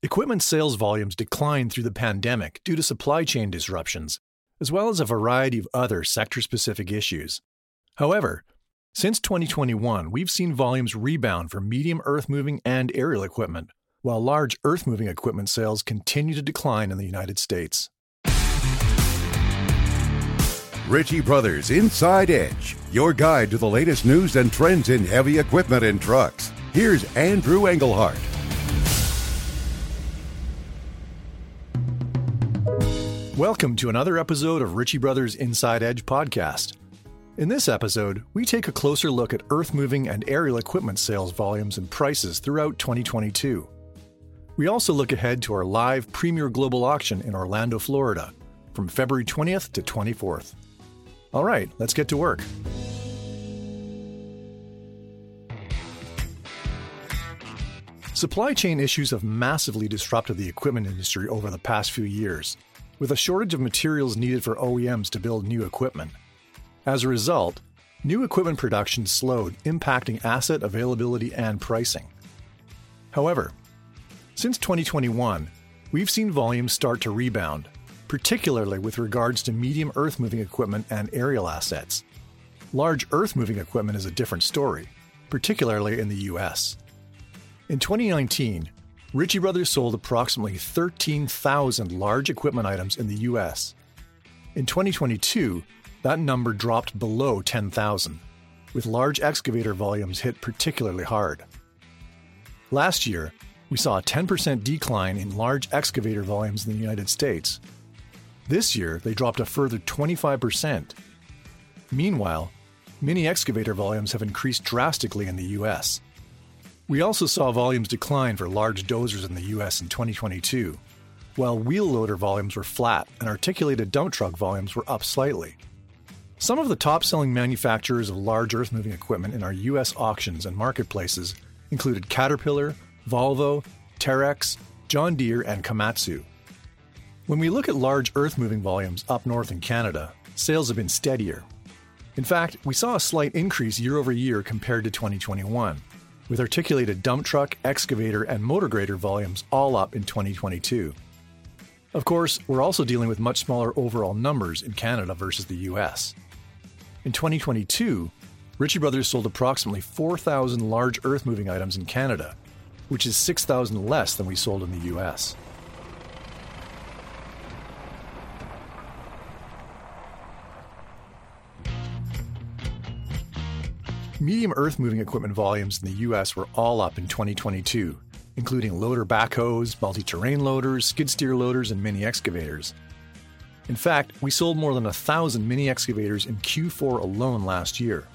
Equipment sales volumes declined through the pandemic due to supply chain disruptions, as well as a variety of other sector specific issues. However, since 2021, we've seen volumes rebound for medium earth moving and aerial equipment, while large earth moving equipment sales continue to decline in the United States. Ritchie Brothers Inside Edge, your guide to the latest news and trends in heavy equipment and trucks. Here's Andrew Engelhardt. Welcome to another episode of Ritchie Brothers Inside Edge podcast. In this episode, we take a closer look at earth moving and aerial equipment sales volumes and prices throughout 2022. We also look ahead to our live Premier Global auction in Orlando, Florida, from February 20th to 24th. All right, let's get to work. Supply chain issues have massively disrupted the equipment industry over the past few years, with a shortage of materials needed for OEMs to build new equipment. As a result, new equipment production slowed, impacting asset availability and pricing. However, since 2021, we've seen volumes start to rebound, particularly with regards to medium earth moving equipment and aerial assets. Large earth moving equipment is a different story, particularly in the US. In 2019, Ritchie Brothers sold approximately 13,000 large equipment items in the US. In 2022, that number dropped below 10,000, with large excavator volumes hit particularly hard. Last year, we saw a 10% decline in large excavator volumes in the United States, this year, they dropped a further 25%. Meanwhile, mini excavator volumes have increased drastically in the US. We also saw volumes decline for large dozers in the US in 2022, while wheel loader volumes were flat and articulated dump truck volumes were up slightly. Some of the top selling manufacturers of large earth moving equipment in our US auctions and marketplaces included Caterpillar, Volvo, Terex, John Deere, and Komatsu. When we look at large earth moving volumes up north in Canada, sales have been steadier. In fact, we saw a slight increase year over year compared to 2021, with articulated dump truck, excavator, and motor grader volumes all up in 2022. Of course, we're also dealing with much smaller overall numbers in Canada versus the US. In 2022, Ritchie Brothers sold approximately 4,000 large earth moving items in Canada, which is 6,000 less than we sold in the US. Medium earth moving equipment volumes in the US were all up in 2022, including loader backhoes, multi terrain loaders, skid steer loaders, and mini excavators. In fact, we sold more than a thousand mini excavators in Q4 alone last year,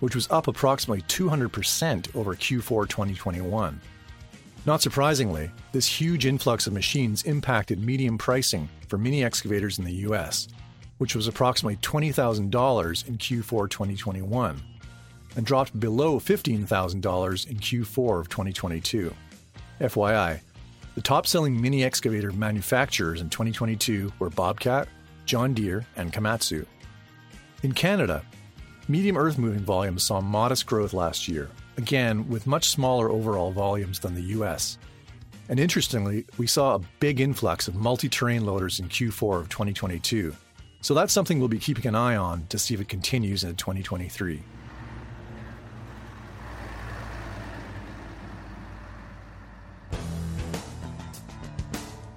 which was up approximately 200% over Q4 2021. Not surprisingly, this huge influx of machines impacted medium pricing for mini excavators in the US, which was approximately $20,000 in Q4 2021 and dropped below $15,000 in Q4 of 2022. FYI, the top selling mini excavator manufacturers in 2022 were Bobcat, John Deere, and Komatsu. In Canada, medium earth moving volumes saw modest growth last year, again with much smaller overall volumes than the US. And interestingly, we saw a big influx of multi terrain loaders in Q4 of 2022. So that's something we'll be keeping an eye on to see if it continues in 2023.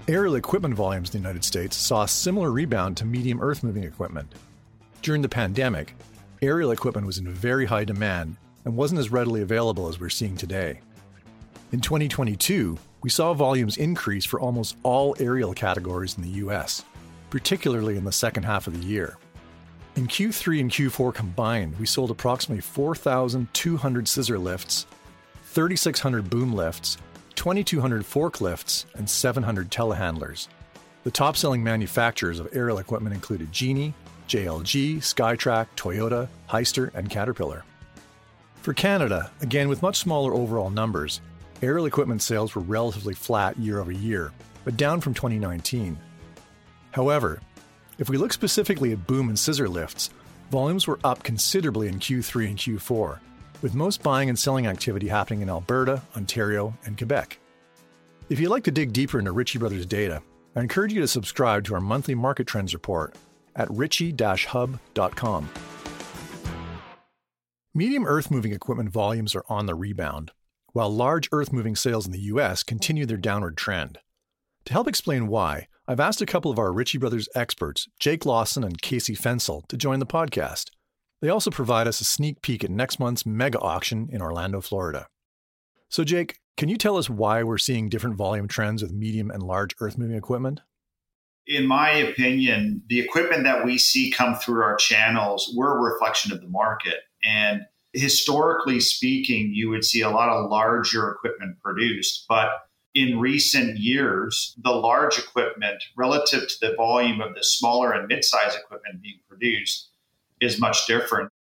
Aerial equipment volumes in the United States saw a similar rebound to medium earth moving equipment. During the pandemic, aerial equipment was in very high demand and wasn't as readily available as we're seeing today. In 2022, we saw volumes increase for almost all aerial categories in the US, particularly in the second half of the year. In Q3 and Q4 combined, we sold approximately 4,200 scissor lifts, 3,600 boom lifts, 2,200 forklifts, and 700 telehandlers. The top selling manufacturers of aerial equipment included Genie, JLG, SkyTrak, Toyota, Hyster, and Caterpillar. For Canada, again with much smaller overall numbers, aerial equipment sales were relatively flat year over year, but down from 2019. However, if we look specifically at boom and scissor lifts, volumes were up considerably in Q3 and Q4, with most buying and selling activity happening in Alberta, Ontario, and Quebec. If you'd like to dig deeper into Ritchie Brothers data, I encourage you to subscribe to our monthly market trends report at ritchie-hub.com. Medium earth moving equipment volumes are on the rebound, while large earth moving sales in the US continue their downward trend. To help explain why, I've asked a couple of our Ritchie Brothers experts, Jake Lawson and Casey Fencl, to join the podcast. They also provide us a sneak peek at next month's mega auction in Orlando, Florida. So, Jake, can you tell us why we're seeing different volume trends with medium and large earth moving equipment? In my opinion, the equipment that we see come through our channels, we're a reflection of the market. And historically speaking, you would see a lot of larger equipment produced. But in recent years, the large equipment relative to the volume of the smaller and mid sized equipment being produced is much different.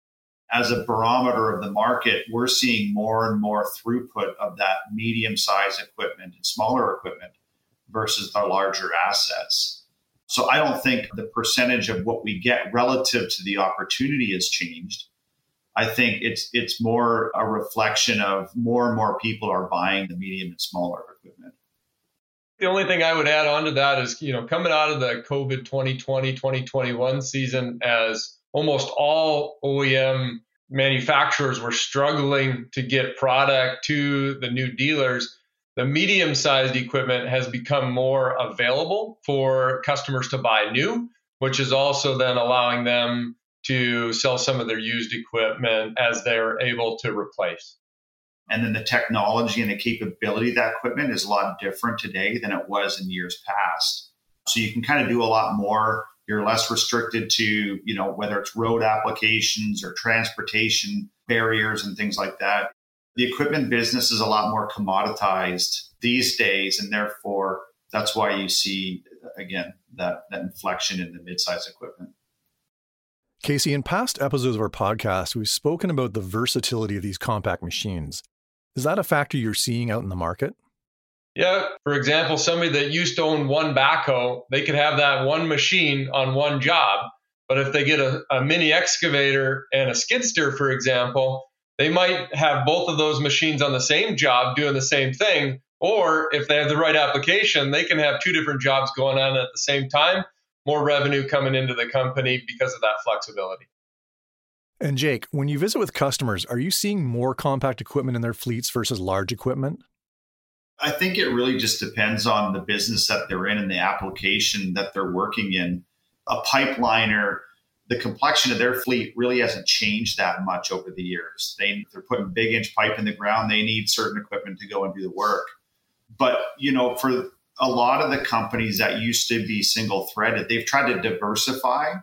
As a barometer of the market, we're seeing more and more throughput of that medium sized equipment and smaller equipment versus the larger assets. So I don't think the percentage of what we get relative to the opportunity has changed. I think it's it's more a reflection of more and more people are buying the medium and smaller equipment. The only thing I would add on to that is, you know, coming out of the COVID 2020, 2021 season as almost all OEM manufacturers were struggling to get product to the new dealers, the medium sized equipment has become more available for customers to buy new, which is also then allowing them to sell some of their used equipment as they're able to replace. And then the technology and the capability of that equipment is a lot different today than it was in years past. So you can kind of do a lot more. You're less restricted to, you know, whether it's road applications or transportation barriers and things like that. The equipment business is a lot more commoditized these days, and therefore that's why you see again that that inflection in the mid-size equipment. Casey, in past episodes of our podcast, we've spoken about the versatility of these compact machines. Is that a factor you're seeing out in the market? Yeah. For example, somebody that used to own one backhoe, they could have that one machine on one job. But if they get a, a mini excavator and a skid steer, for example, they might have both of those machines on the same job doing the same thing. Or if they have the right application, they can have two different jobs going on at the same time more revenue coming into the company because of that flexibility. And Jake, when you visit with customers, are you seeing more compact equipment in their fleets versus large equipment? I think it really just depends on the business that they're in and the application that they're working in. A pipeliner, the complexion of their fleet really hasn't changed that much over the years. They, they're putting big inch pipe in the ground. They need certain equipment to go and do the work. But, you know, for a lot of the companies that used to be single threaded, they've tried to diversify,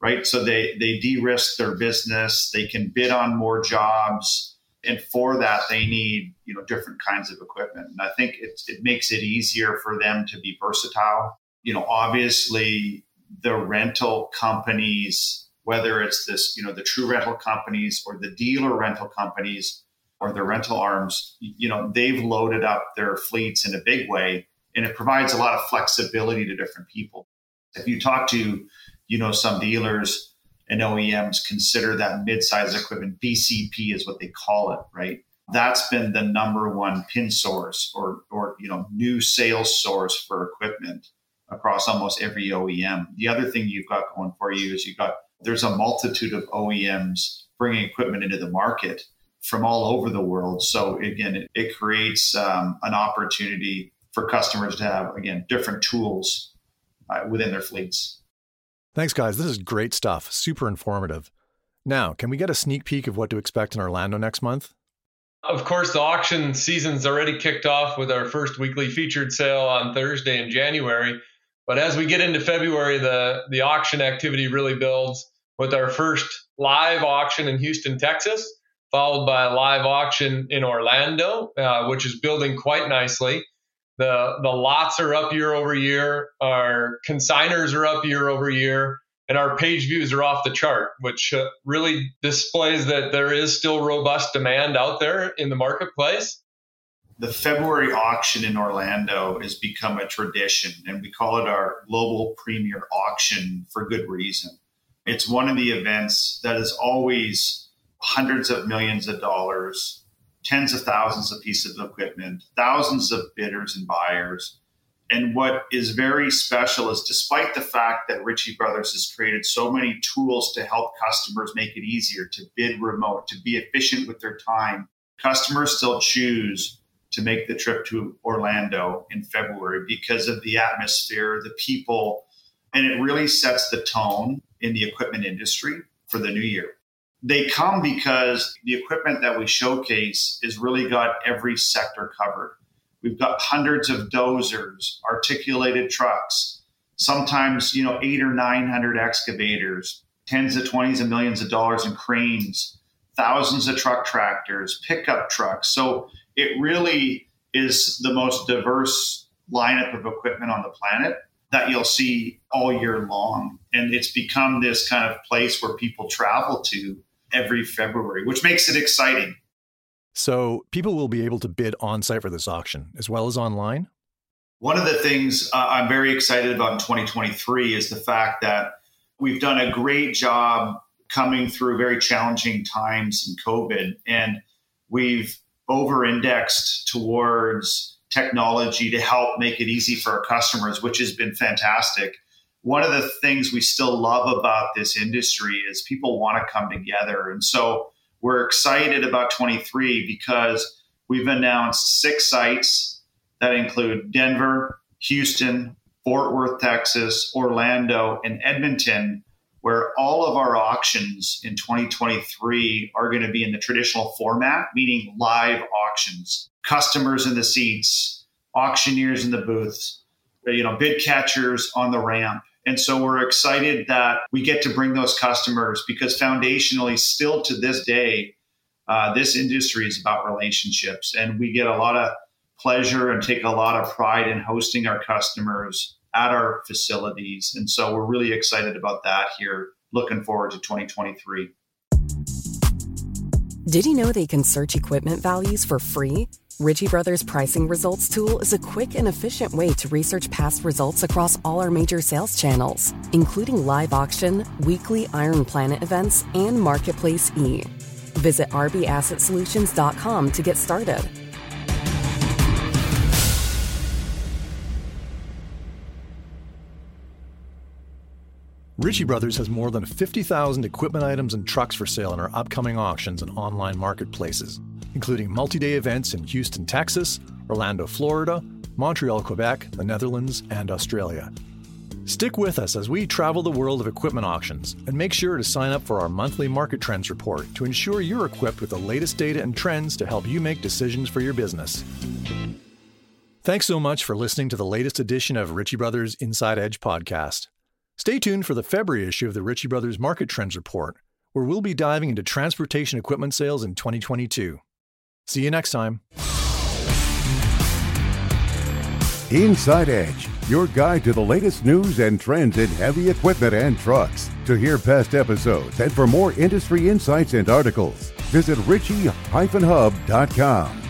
right? So they they de-risk their business, they can bid on more jobs, and for that they need you know different kinds of equipment. And I think it it makes it easier for them to be versatile. You know, obviously the rental companies, whether it's this you know the true rental companies or the dealer rental companies or the rental arms, you know, they've loaded up their fleets in a big way and it provides a lot of flexibility to different people. If you talk to, you know, some dealers and OEMs consider that mid-size equipment BCP is what they call it, right? That's been the number one pin source or or you know new sales source for equipment across almost every OEM. The other thing you've got going for you is you've got there's a multitude of OEMs bringing equipment into the market from all over the world. So again, it, it creates um, an opportunity for customers to have, again, different tools uh, within their fleets. Thanks, guys. This is great stuff. Super informative. Now, can we get a sneak peek of what to expect in Orlando next month? Of course, the auction season's already kicked off with our first weekly featured sale on Thursday in January. But as we get into February, the, the auction activity really builds with our first live auction in Houston, Texas, followed by a live auction in Orlando, uh, which is building quite nicely. The the lots are up year over year. Our consigners are up year over year, and our page views are off the chart, which uh, really displays that there is still robust demand out there in the marketplace. The February auction in Orlando has become a tradition, and we call it our global premier auction for good reason. It's one of the events that is always hundreds of millions of dollars tens of thousands of pieces of equipment, thousands of bidders and buyers. And what is very special is despite the fact that Ritchie Brothers has created so many tools to help customers make it easier to bid remote, to be efficient with their time, customers still choose to make the trip to Orlando in February because of the atmosphere, the people, and it really sets the tone in the equipment industry for the new year. They come because the equipment that we showcase has really got every sector covered. We've got hundreds of dozers, articulated trucks, sometimes, you know, eight or 900 excavators, tens of twenties of millions of dollars in cranes, thousands of truck tractors, pickup trucks. So it really is the most diverse lineup of equipment on the planet that you'll see all year long. And it's become this kind of place where people travel to every February, which makes it exciting. So people will be able to bid on site for this auction as well as online? One of the things uh, I'm very excited about in 2023 is the fact that we've done a great job coming through very challenging times in COVID. And we've over indexed towards technology to help make it easy for our customers, which has been fantastic. One of the things we still love about this industry is people want to come together. And so we're excited about 23 because we've announced six sites that include Denver, Houston, Fort Worth, Texas, Orlando, and Edmonton where all of our auctions in 2023 are going to be in the traditional format, meaning live auctions, customers in the seats, auctioneers in the booths, you know, bid catchers on the ramp. And so we're excited that we get to bring those customers because foundationally, still to this day, uh, this industry is about relationships. And we get a lot of pleasure and take a lot of pride in hosting our customers at our facilities. And so we're really excited about that here, looking forward to 2023. Did you know they can search equipment values for free? Ritchie Brothers pricing results tool is a quick and efficient way to research past results across all our major sales channels, including live auction, weekly IronPlanet events, and Marketplace E. Visit rbassetsolutions.com to get started. Ritchie Brothers has more than 50,000 equipment items and trucks for sale in our upcoming auctions and online marketplaces, including multi day events in Houston, Texas, Orlando, Florida, Montreal, Quebec, the Netherlands, and Australia. Stick with us as we travel the world of equipment auctions and make sure to sign up for our monthly market trends report to ensure you're equipped with the latest data and trends to help you make decisions for your business. Thanks so much for listening to the latest edition of Ritchie Brothers Inside Edge podcast. Stay tuned for the February issue of the Ritchie Brothers Market Trends Report, where we'll be diving into transportation equipment sales in 2022. See you next time. Inside Edge, your guide to the latest news and trends in heavy equipment and trucks. To hear past episodes and for more industry insights and articles, visit ritchie-hub.com.